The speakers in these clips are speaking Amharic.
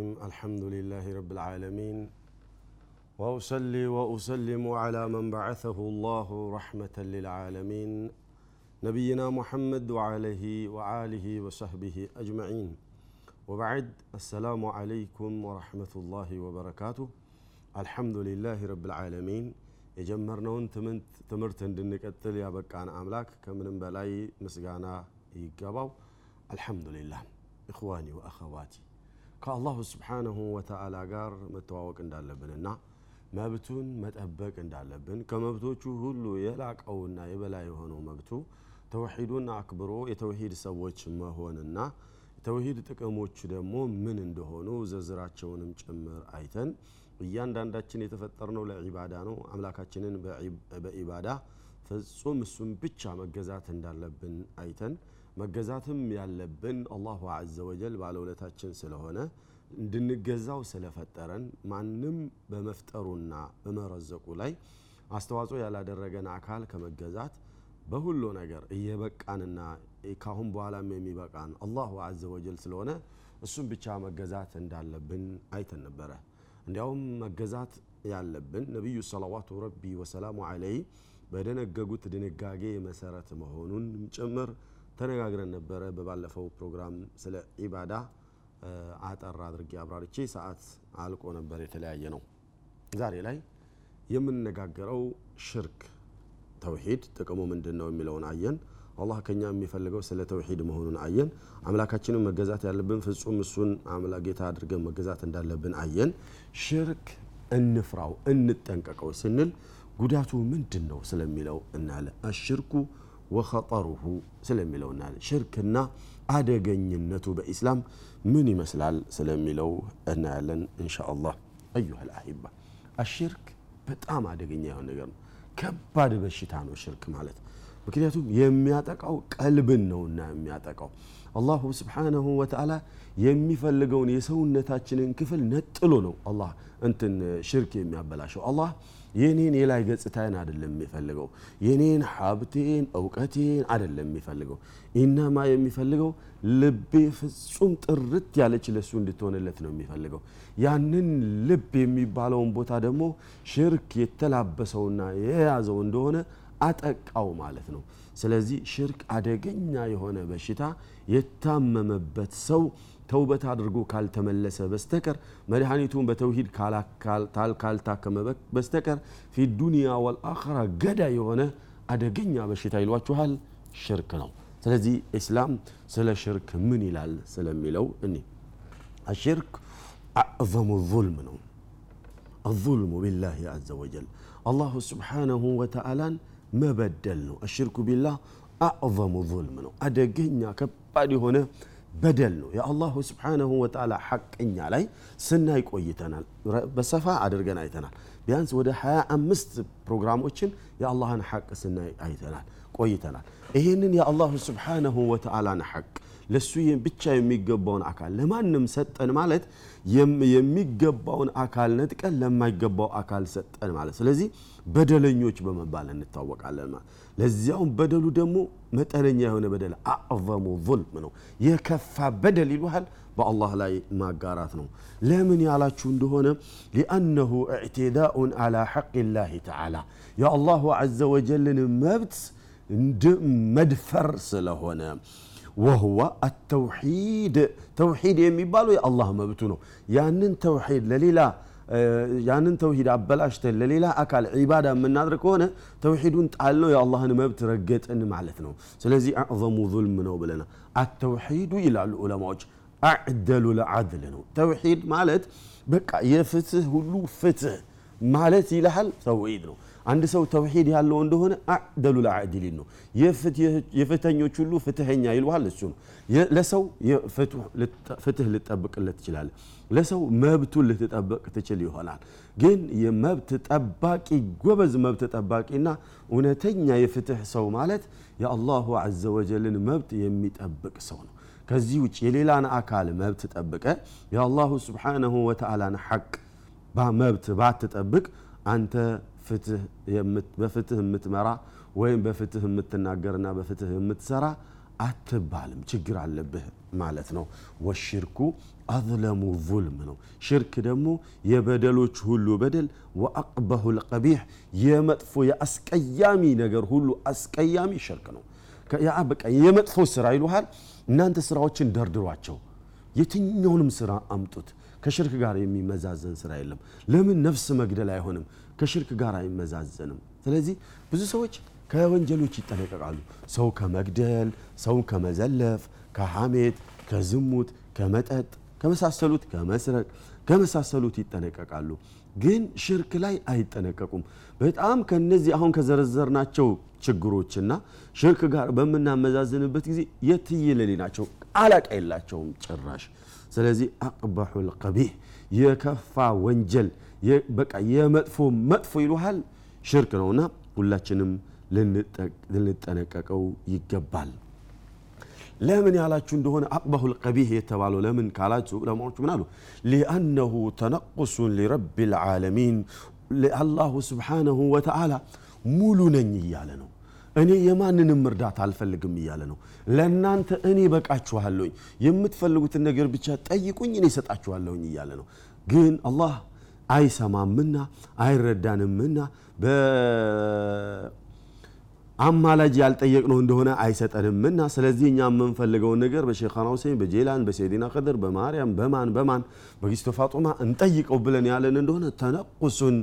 الرحمن الرحيم الحمد لله رب العالمين واصلي واسلم على من بعثه الله رحمه للعالمين نبينا محمد وعليه وآله وصحبه أجمعين وبعد السلام عليكم ورحمة الله وبركاته الحمد لله رب العالمين የጀመርነውን ትምህርት እንድንቀጥል ያበቃን አምላክ ከምንም በላይ ምስጋና ይገባው አልሐምዱሊላህ እኽዋኒ ወአኸዋቲ ከአላሁ ስብሓንሁ ወተዓላ ጋር መተዋወቅ እንዳለብንና መብቱን መጠበቅ እንዳለብን ከመብቶቹ ሁሉ የላቀውና የበላይ የሆነው መብቱ ተውሂዱን አክብሮ የተውሂድ ሰዎች መሆንና የተውሂድ ጥቅሞች ደግሞ ምን እንደሆኑ ዝርዝራቸውንም ጭምር አይተን እያንዳንዳችን የተፈጠርነው ለዒባዳ ነው። አምላካችንን በዒባዳ ፍጹም እሱም ብቻ መገዛት እንዳለብን አይተን መገዛትም ያለብን አላሁ አዘ ወጀል ባለውለታችን ስለሆነ እንድንገዛው ስለፈጠረን ማንም በመፍጠሩና በመረዘቁ ላይ አስተዋጽኦ ያላደረገን አካል ከመገዛት በሁሉ ነገር እየበቃንና ካሁን በኋላም የሚበቃን አላሁ አዘ ወጀል ስለሆነ እሱም ብቻ መገዛት እንዳለብን አይተን ነበረ። እንዲያውም መገዛት ያለብን ነቢዩ ሰለዋቱ ረቢ ወሰላሙ አለይ በደነገጉት ድንጋጌ መሰረት መሆኑን ጭምር ተነጋግረን ነበረ። በባለፈው ፕሮግራም ስለ ኢባዳ አጠር አድርጌ አብራርቼ ሰዓት አልቆ ነበር የተለያየ ነው ዛሬ ላይ የምንነጋገረው ሽርክ ተውሂድ ጥቅሙ ምንድን ነው የሚለውን አየን። አላህ ከኛ የሚፈልገው ስለ ተውሂድ መሆኑን አየን። አምላካችንን መገዛት ያለብን ፍጹም እሱን ጌታ አድርገን መገዛት እንዳለብን አየን። ሽርክ እንፍራው እንጠንቀቀው ስንል ጉዳቱ ምንድን ነው ስለሚለው እናለ አሽርኩ ወኸጠሩሁ ስለሚለው እናለ ሽርክና አደገኝነቱ በኢስላም ምን ይመስላል ስለሚለው እናያለን እንሻ አላህ አዩሃ ልአሂባ አሽርክ በጣም አደገኛ የሆነ ነገር ነው። ከባድ በሽታ ነው ሽርክ ማለት። ምክንያቱም የሚያጠቃው ቀልብን ነውና የሚያጠቃው አላሁ ስብሓነሁ ወተዓላ የሚፈልገውን የሰውነታችንን ክፍል ነጥሎ ነው አላህ እንትን ሽርክ የሚያበላሸው። አላህ የኔን የላይ ገጽታዬን አይደለም የሚፈልገው የኔን ሀብቴን እውቀቴን አይደለም የሚፈልገው። ኢነማ የሚፈልገው ልቤ ፍጹም ጥርት ያለች ለሱ እንድትሆንለት ነው የሚፈልገው። ያንን ልብ የሚባለውን ቦታ ደግሞ ሽርክ የተላበሰውና የያዘው እንደሆነ አጠቃው ማለት ነው ስለዚህ ሽርክ አደገኛ የሆነ በሽታ የታመመበት ሰው ተውበት አድርጎ ካልተመለሰ በስተቀር መድኃኒቱን በተውሂድ ካልታከመ በስተቀር ፊ ዱንያ ወልአኸራ ገዳ የሆነ አደገኛ በሽታ ይሏችኋል ሽርክ ነው ስለዚህ ኢስላም ስለ ሽርክ ምን ይላል ስለሚለው እኔ الشرك أعظم الظلم الظلم بالله عز وجل الله سبحانه وتعالى መበደል ነው። አሽርኩ ቢላህ አዕظሙ ظልም ነው። አደገኛ ከባድ የሆነ በደል ነው። የአላሁ ስብሓንሁ ወተዓላ ሐቅኛ ላይ ስናይ ቆይተናል። በሰፋ አድርገን አይተናል። ቢያንስ ወደ 25 ፕሮግራሞችን የአላህን ሐቅ ስናይ አይተናል ቆይተናል። ይህንን የአላሁ ስብሓንሁ ወተዓላን ሐቅ ለሱ ብቻ የሚገባውን አካል ለማንም ሰጠን ማለት የሚገባውን አካል ነጥቀን ለማይገባው አካል ሰጠን ማለት ስለዚህ በደለኞች በመባል እንታወቃለን ማለት ለዚያውም በደሉ ደግሞ መጠነኛ የሆነ በደል أعظم ظلم ነው። የከፋ በደል ይሉሃል በአላህ ላይ ማጋራት ነው። ለምን ያላችሁ እንደሆነ? لأنه اعتداء على حق الله تعالى። የ الله عز وجل ን መብት መድፈር ስለሆነ ወህወ አተውሒድ። ተውሒድ የሚባለው የአላህ መብቱ ነው። ያንን ተውሒድ ለሌላ ያንን ተውሂድ አበላሽተን ለሌላ አካል ዒባዳ የምናድር ከሆነ ተውሂዱን ጣልነው የአላህን መብት ረገጥን ማለት ነው። ስለዚህ አዕظሙ ظልም ነው ብለና አተውሒዱ ይላሉ ዑለማዎች። አዕደሉ ለዓድል ነው። ተውሒድ ማለት በቃ የፍትህ ሁሉ ፍትህ ማለት ይልሃል ተውሂድ ነው አንድ ሰው ተውሂድ ያለው እንደሆነ አዕደሉ ለዓድሊን ነው። የፍትኞች ሁሉ ፍትሐኛ ይልሃል እሱ ነው። ለሰው ፍትህ ልጠብቅለት ትችላለ ለሰው መብቱን ልትጠብቅ ትችል ይሆናል። ግን የመብት ጠባቂ ጎበዝ መብት ጠባቂና እውነተኛ የፍትህ ሰው ማለት የአላሁ አዘ ወጀልን መብት የሚጠብቅ ሰው ነው። ከዚህ ውጭ የሌላን አካል መብት ጠብቀ የአላሁ ስብሓንሁ ወተዓላን ሐቅ መብት ባትጠብቅ አንተ በፍትህ የምትመራ ወይም በፍትህ የምትናገርና በፍትህ የምትሰራ አትባልም። ችግር አለብህ ማለት ነው። ወሽርኩ አዝለሙ ዙልም ነው። ሽርክ ደግሞ የበደሎች ሁሉ በደል ወአቅበሁ ልቀቢሕ የመጥፎ የአስቀያሚ ነገር ሁሉ አስቀያሚ ሽርክ ነው። በቃ የመጥፎ ስራ ይሉሃል። እናንተ ስራዎችን ደርድሯቸው። የትኛውንም ስራ አምጡት። ከሽርክ ጋር የሚመዛዘን ስራ የለም። ለምን? ነፍስ መግደል አይሆንም ከሽርክ ጋር አይመዛዘንም። ስለዚህ ብዙ ሰዎች ከወንጀሎች ይጠነቀቃሉ። ሰው ከመግደል ሰው ከመዘለፍ ከሐሜት ከዝሙት ከመጠጥ ከመሳሰሉት ከመስረቅ ከመሳሰሉት ይጠነቀቃሉ። ግን ሽርክ ላይ አይጠነቀቁም። በጣም ከነዚህ አሁን ከዘረዘርናቸው ችግሮችና ሽርክ ጋር በምናመዛዝንበት ጊዜ የትየለሌ ናቸው። አላቃ የላቸውም ጭራሽ። ስለዚህ አቅበሑ ልቀቢህ የከፋ ወንጀል በቃ የመጥፎ መጥፎ ይሉሃል ሽርክ ነውና ሁላችንም ልንጠነቀቀው ይገባል። ለምን ያላችሁ እንደሆነ አቅበሁ ልቀቢህ የተባለው ለምን ካላችሁ ዑለማዎቹ ምን አሉ? ሊአነሁ ተነቁሱን ሊረቢ ልዓለሚን አላሁ ስብሓነሁ ወተዓላ ሙሉ ነኝ እያለ ነው። እኔ የማንንም እርዳታ አልፈልግም እያለ ነው። ለእናንተ እኔ በቃችኋለሁኝ የምትፈልጉትን ነገር ብቻ ጠይቁኝ እኔ እሰጣችኋለሁኝ እያለ ነው። ግን አላህ አይሰማምና አይረዳንምና አማላጅ ያልጠየቅነው እንደሆነ አይሰጠንምና ስለዚህ እኛ የምንፈልገውን ነገር በሼኻና ሁሴን በጄላን በሰይዲና ከድር በማርያም በማን በማን በጊስቶ ፋጡማ እንጠይቀው ብለን ያለን እንደሆነ ተነቁሱን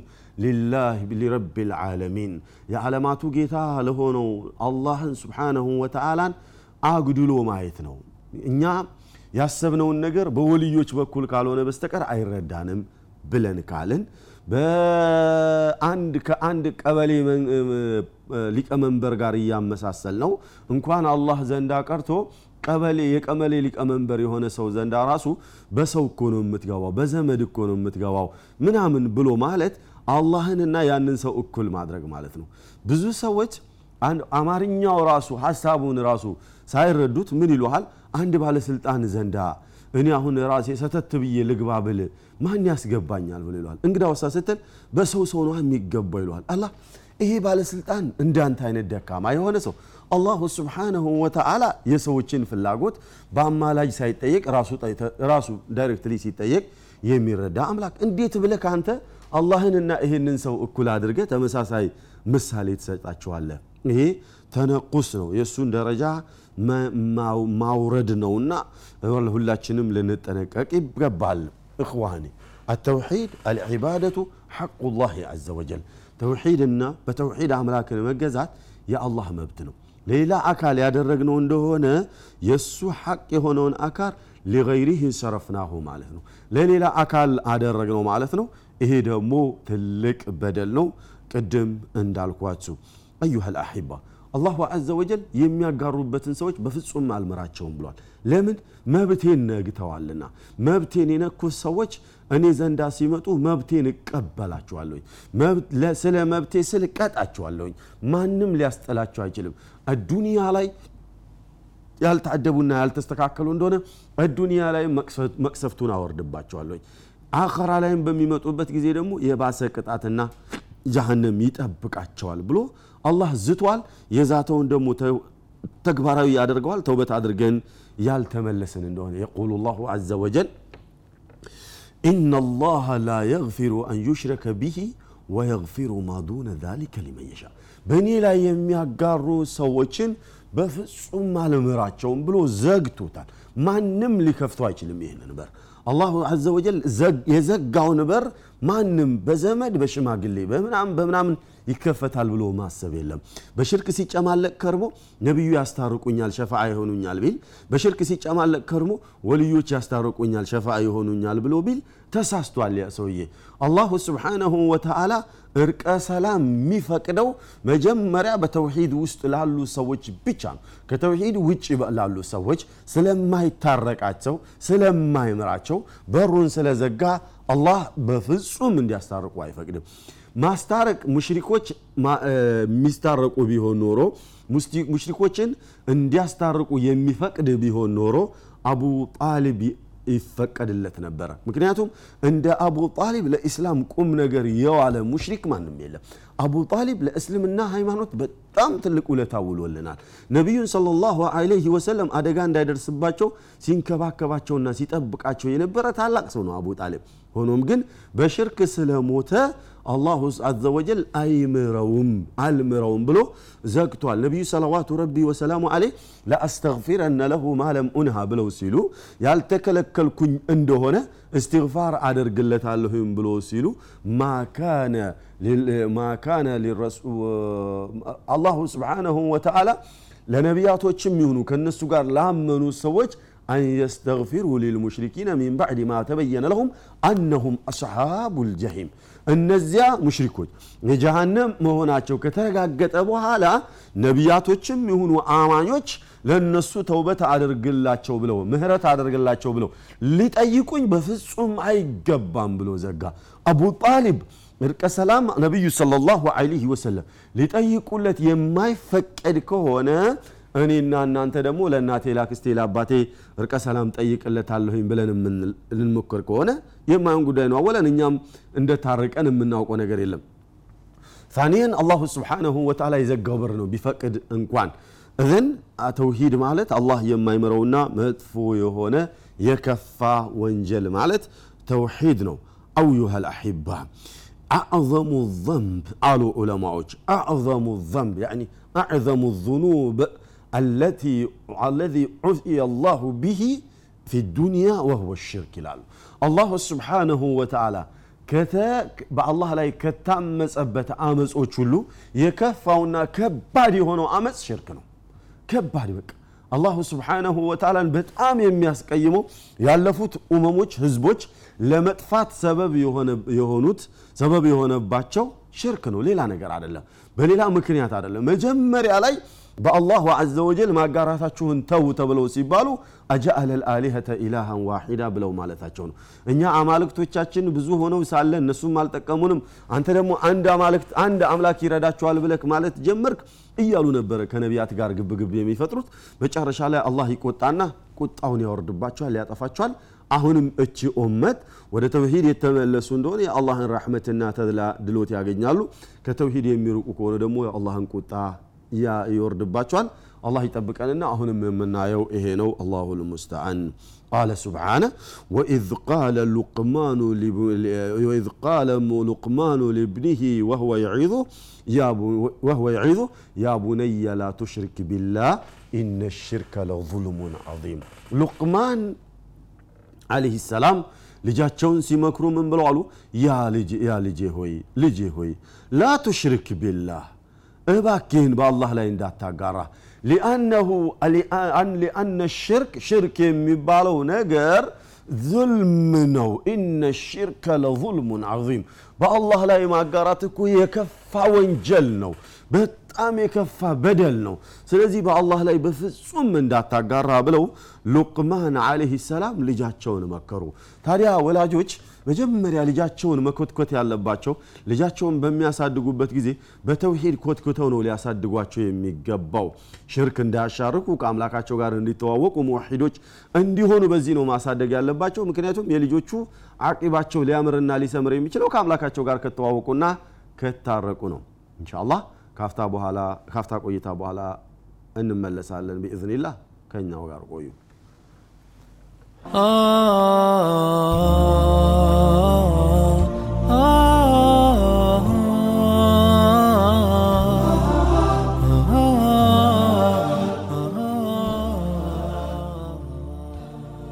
ሊላህ ሊረቢ ልዓለሚን የዓለማቱ ጌታ ለሆነው አላህን ስብሓነሁ ወተዓላን አጉድሎ ማየት ነው። እኛ ያሰብነውን ነገር በወልዮች በኩል ካልሆነ በስተቀር አይረዳንም ብለን ካልን በአንድ ከአንድ ቀበሌ ሊቀመንበር ጋር እያመሳሰል ነው እንኳን አላህ ዘንዳ ቀርቶ ቀበሌ የቀበሌ ሊቀመንበር የሆነ ሰው ዘንዳ ራሱ በሰው እኮ ነው የምትገባው በዘመድ እኮ ነው የምትገባው ምናምን ብሎ ማለት አላህንና ያንን ሰው እኩል ማድረግ ማለት ነው። ብዙ ሰዎች አማርኛው ራሱ ሀሳቡን ራሱ ሳይረዱት ምን ይሉሃል? አንድ ባለስልጣን ዘንዳ እኔ አሁን ራሴ ሰተት ብዬ ልግባ ብል ማን ያስገባኛል ብሎ ይለዋል። እንግዳ ወሳ ስትል በሰው ሰው ነው የሚገባው ይለዋል። አላህ ይሄ ባለስልጣን እንዳንተ አይነት ደካማ የሆነ ሰው الله سبحانه وتعالى የሰዎችን ፍላጎት በአማላጅ ሳይጠየቅ ራሱ directly ሲጠየቅ የሚረዳ አምላክ። እንዴት ብለህ ከአንተ አላህንና ይህንን ሰው እኩል አድርገህ ተመሳሳይ ምሳሌ ትሰጣቸዋለህ? ይሄ ተነቁስ ነው የእሱን ደረጃ ማውረድ ነውና ሁላችንም ልንጠነቀቅ ይገባል እኽዋኒ التوحيد العبادة حق الله عز وجل ተውሒድና በተውሒድ አምላክን መገዛት የአላህ መብት ነው ሌላ አካል ያደረግነው እንደሆነ የእሱ ሐቅ የሆነውን አካል ሊገይሪህ ሰረፍናሁ ማለት ነው ለሌላ አካል አደረግነው ማለት ነው ይሄ ደግሞ ትልቅ በደል ነው ቅድም እንዳልኳችሁ አዩሃ ልአሒባ አላሁ አዘ ወጀል የሚያጋሩበትን ሰዎች በፍጹም አልምራቸውም ብሏል። ለምን? መብቴን ነግተዋልና። መብቴን የነኩት ሰዎች እኔ ዘንዳ ሲመጡ መብቴን እቀበላቸዋለሁኝ ስለ መብቴ ስል እቀጣቸዋለሁኝ ማንም ሊያስጠላቸው አይችልም። አዱንያ ላይ ያልታደቡና ያልተስተካከሉ እንደሆነ አዱንያ ላይ መቅሰፍቱን አወርድባቸዋለሁኝ አኸራ ላይም በሚመጡበት ጊዜ ደግሞ የባሰ ቅጣትና ጀሃነም ይጠብቃቸዋል ብሎ አላህ ዝቷል። የዛተውን ደግሞ ተግባራዊ ያደርገዋል። ተውበት አድርገን ያልተመለሰን እንደሆነ የቁሉ ላሁ አዘ ወጀል ኢነ ላ የግፊሩ አን ዩሽረከ ቢሂ ወየግፊሩ ማ ዱነ ዛሊከ ሊመን የሻ በእኔ ላይ የሚያጋሩ ሰዎችን በፍጹም አልምራቸውም ብሎ ዘግቶታል። ማንም ሊከፍተው አይችልም። ይህንን በር አላሁ አዘ ወጀል የዘጋውን በር ማንም በዘመድ በሽማግሌ በምናምን በምናምን ይከፈታል ብሎ ማሰብ የለም። በሽርክ ሲጨማለቅ ከርሞ ነቢዩ ያስታርቁኛል ሸፋ ይሆኑኛል ቢል በሽርክ ሲጨማለቅ ከርሞ ወልዮች ያስታርቁኛል ሸፋ ይሆኑኛል ብሎ ቢል ተሳስቷል ያ ሰውዬ። አላሁ ስብሓነሁ ወተዓላ እርቀ ሰላም የሚፈቅደው መጀመሪያ በተውሂድ ውስጥ ላሉ ሰዎች ብቻ ነው። ከተውሂድ ውጭ ላሉ ሰዎች ስለማይታረቃቸው ስለማይምራቸው በሩን ስለዘጋ አላህ በፍጹም እንዲያስታርቁ አይፈቅድም ማስታረቅ ሙሽሪኮች የሚስታረቁ ቢሆን ኖሮ ሙሽሪኮችን እንዲያስታርቁ የሚፈቅድ ቢሆን ኖሮ አቡ ጣሊብ ይፈቀድለት ነበረ። ምክንያቱም እንደ አቡ ጣሊብ ለኢስላም ቁም ነገር የዋለ ሙሽሪክ ማንም የለም። አቡ ጣሊብ ለእስልምና ሃይማኖት በጣም ትልቅ ውለታ ውሎልናል። ነቢዩን ሰለላሁ ዐለይሂ ወሰለም አደጋ እንዳይደርስባቸው ሲንከባከባቸውና ሲጠብቃቸው የነበረ ታላቅ ሰው ነው አቡ ጣሊብ። ሆኖም ግን በሽርክ ስለሞተ አላሁ አዘ ወጀል አይምረውም አልምረውም ብሎ ዘግቷል ነቢዩ ሰለዋቱ ረቢ ወሰላሙ አለይህ ለአስተግፊረነ ለሁ ማለም ኡንሃ ብለው ሲሉ ያልተከለከልኩኝ እንደሆነ እስትግፋር አደርግለታለሁም ብሎ ሲሉ ማካነ አላሁ ስብሓነሁ ወተዓላ ለነቢያቶችም ይሁኑ ከእነሱ ጋር ላመኑ ሰዎች أن يستغفروا للمشركين من بعد ما تبين لهم أنهم أصحاب الجحيم እነዚያ ሙሽሪኮች የጀሃነም መሆናቸው ከተረጋገጠ በኋላ ነቢያቶችም ይሁኑ አማኞች ለእነሱ ተውበት አደርግላቸው ብለው ምህረት አደርግላቸው ብለው ሊጠይቁኝ በፍጹም አይገባም ብሎ ዘጋ። አቡ ጣሊብ እርቀ ሰላም ነቢዩ ሰለላሁ ዐለይሂ ወሰለም ሊጠይቁለት የማይፈቀድ ከሆነ እኔና እናንተ ደግሞ ለእናቴ ላክስቴ ለአባቴ እርቀ ሰላም ጠይቅለታለሁኝ ብለን ልንሞክር ከሆነ የማይሆን ጉዳይ ነው። አወለን እኛም እንደታርቀን የምናውቀው ነገር የለም። ታኒየን አላሁ ስብሓነሁ ወተዓላ የዘጋው በር ነው ቢፈቅድ እንኳን እዝን ተውሂድ ማለት አላህ የማይምረውና መጥፎ የሆነ የከፋ ወንጀል ማለት ተውሂድ ነው። አውዩሃ ልአሒባ አዕዘሙ ዘንብ አሉ ዑለማዎች አዕዘሙ ዘንብ ያኒ አዕዘሙ ዙኑብ التي الذي عزي الله به في الدنيا وهو الشرك لال الله سبحانه وتعالى كتا با الله لا يكتم سبت امس أو تشلو يكفاونا كبادي هونو امس شركنو كبادي بك الله سبحانه وتعالى بيت ام يمياس قيمو يالفوت امموش حزبوش لمطفات سبب يهون يهونوت سبب يهون باچو شركنو ليلا نغير الله بليلا مكنيات عدله مجمر علي በአላሁ አዘ ወጀል ማጋራታችሁን ተው ተብለው ሲባሉ አጃአለ ልአሊሀተ ኢላሃን ዋሒዳ ብለው ማለታቸው ነው። እኛ አማልክቶቻችን ብዙ ሆነው ሳለ እነሱም አልጠቀሙንም። አንተ ደግሞ አንድ አማልክት አንድ አምላክ ይረዳቸዋል ብለክ ማለት ጀመርክ እያሉ ነበረ ከነቢያት ጋር ግብግብ የሚፈጥሩት። መጨረሻ ላይ አላህ ይቆጣና ቁጣውን ያወርድባቸዋል ያጠፋቸዋል። አሁንም እቺ ኡመት ወደ ተውሂድ የተመለሱ እንደሆነ የአላህን ራሕመትና ተድላ ድሎት ያገኛሉ። ከተውሂድ የሚርቁ ከሆነ ደግሞ የአላህን ቁጣ ይወርድባቸዋል አላህ ይጠብቀንና አሁንም የምናየው ይሄ ነው አላሁ ልሙስተዓን قال سبحانه وإذ قال لقمان وإذ قال لقمان لابنه وهو يعظه يا وهو يعظه يا بني لا تشرك بالله إن الشرك لظلم عظيم لقمان عليه السلام ልጃቸውን ሲመክሩ ምን ብለው አሉ ያ ልጄ ሆይ ልጄ ሆይ ላ ቱሽሪክ ቢላህ እባክህን በአላህ ላይ እንዳታጋራ። ሊአነ ሽርክ ሽርክ የሚባለው ነገር ዙልም ነው። ኢነ ሽርከ ለظልሙን ዓظም በአላህ ላይ ማጋራት እኮ የከፋ ወንጀል ነው። በጣም የከፋ በደል ነው። ስለዚህ በአላህ ላይ በፍጹም እንዳታጋራ ብለው ሉቅማን አለህ ሰላም ልጃቸውን መከሩ። ታዲያ ወላጆች መጀመሪያ ልጃቸውን መኮትኮት ያለባቸው ልጃቸውን በሚያሳድጉበት ጊዜ በተውሂድ ኮትኩተው ነው ሊያሳድጓቸው የሚገባው። ሽርክ እንዳያሻርኩ ከአምላካቸው ጋር እንዲተዋወቁ ሙሒዶች እንዲሆኑ በዚህ ነው ማሳደግ ያለባቸው። ምክንያቱም የልጆቹ አቂባቸው ሊያምርና ሊሰምር የሚችለው ከአምላካቸው ጋር ከተዋወቁና ከታረቁ ነው። እንሻአላህ ካፍታ ቆይታ በኋላ እንመለሳለን። ቢኢዝኒላህ ከኛው ጋር ቆዩ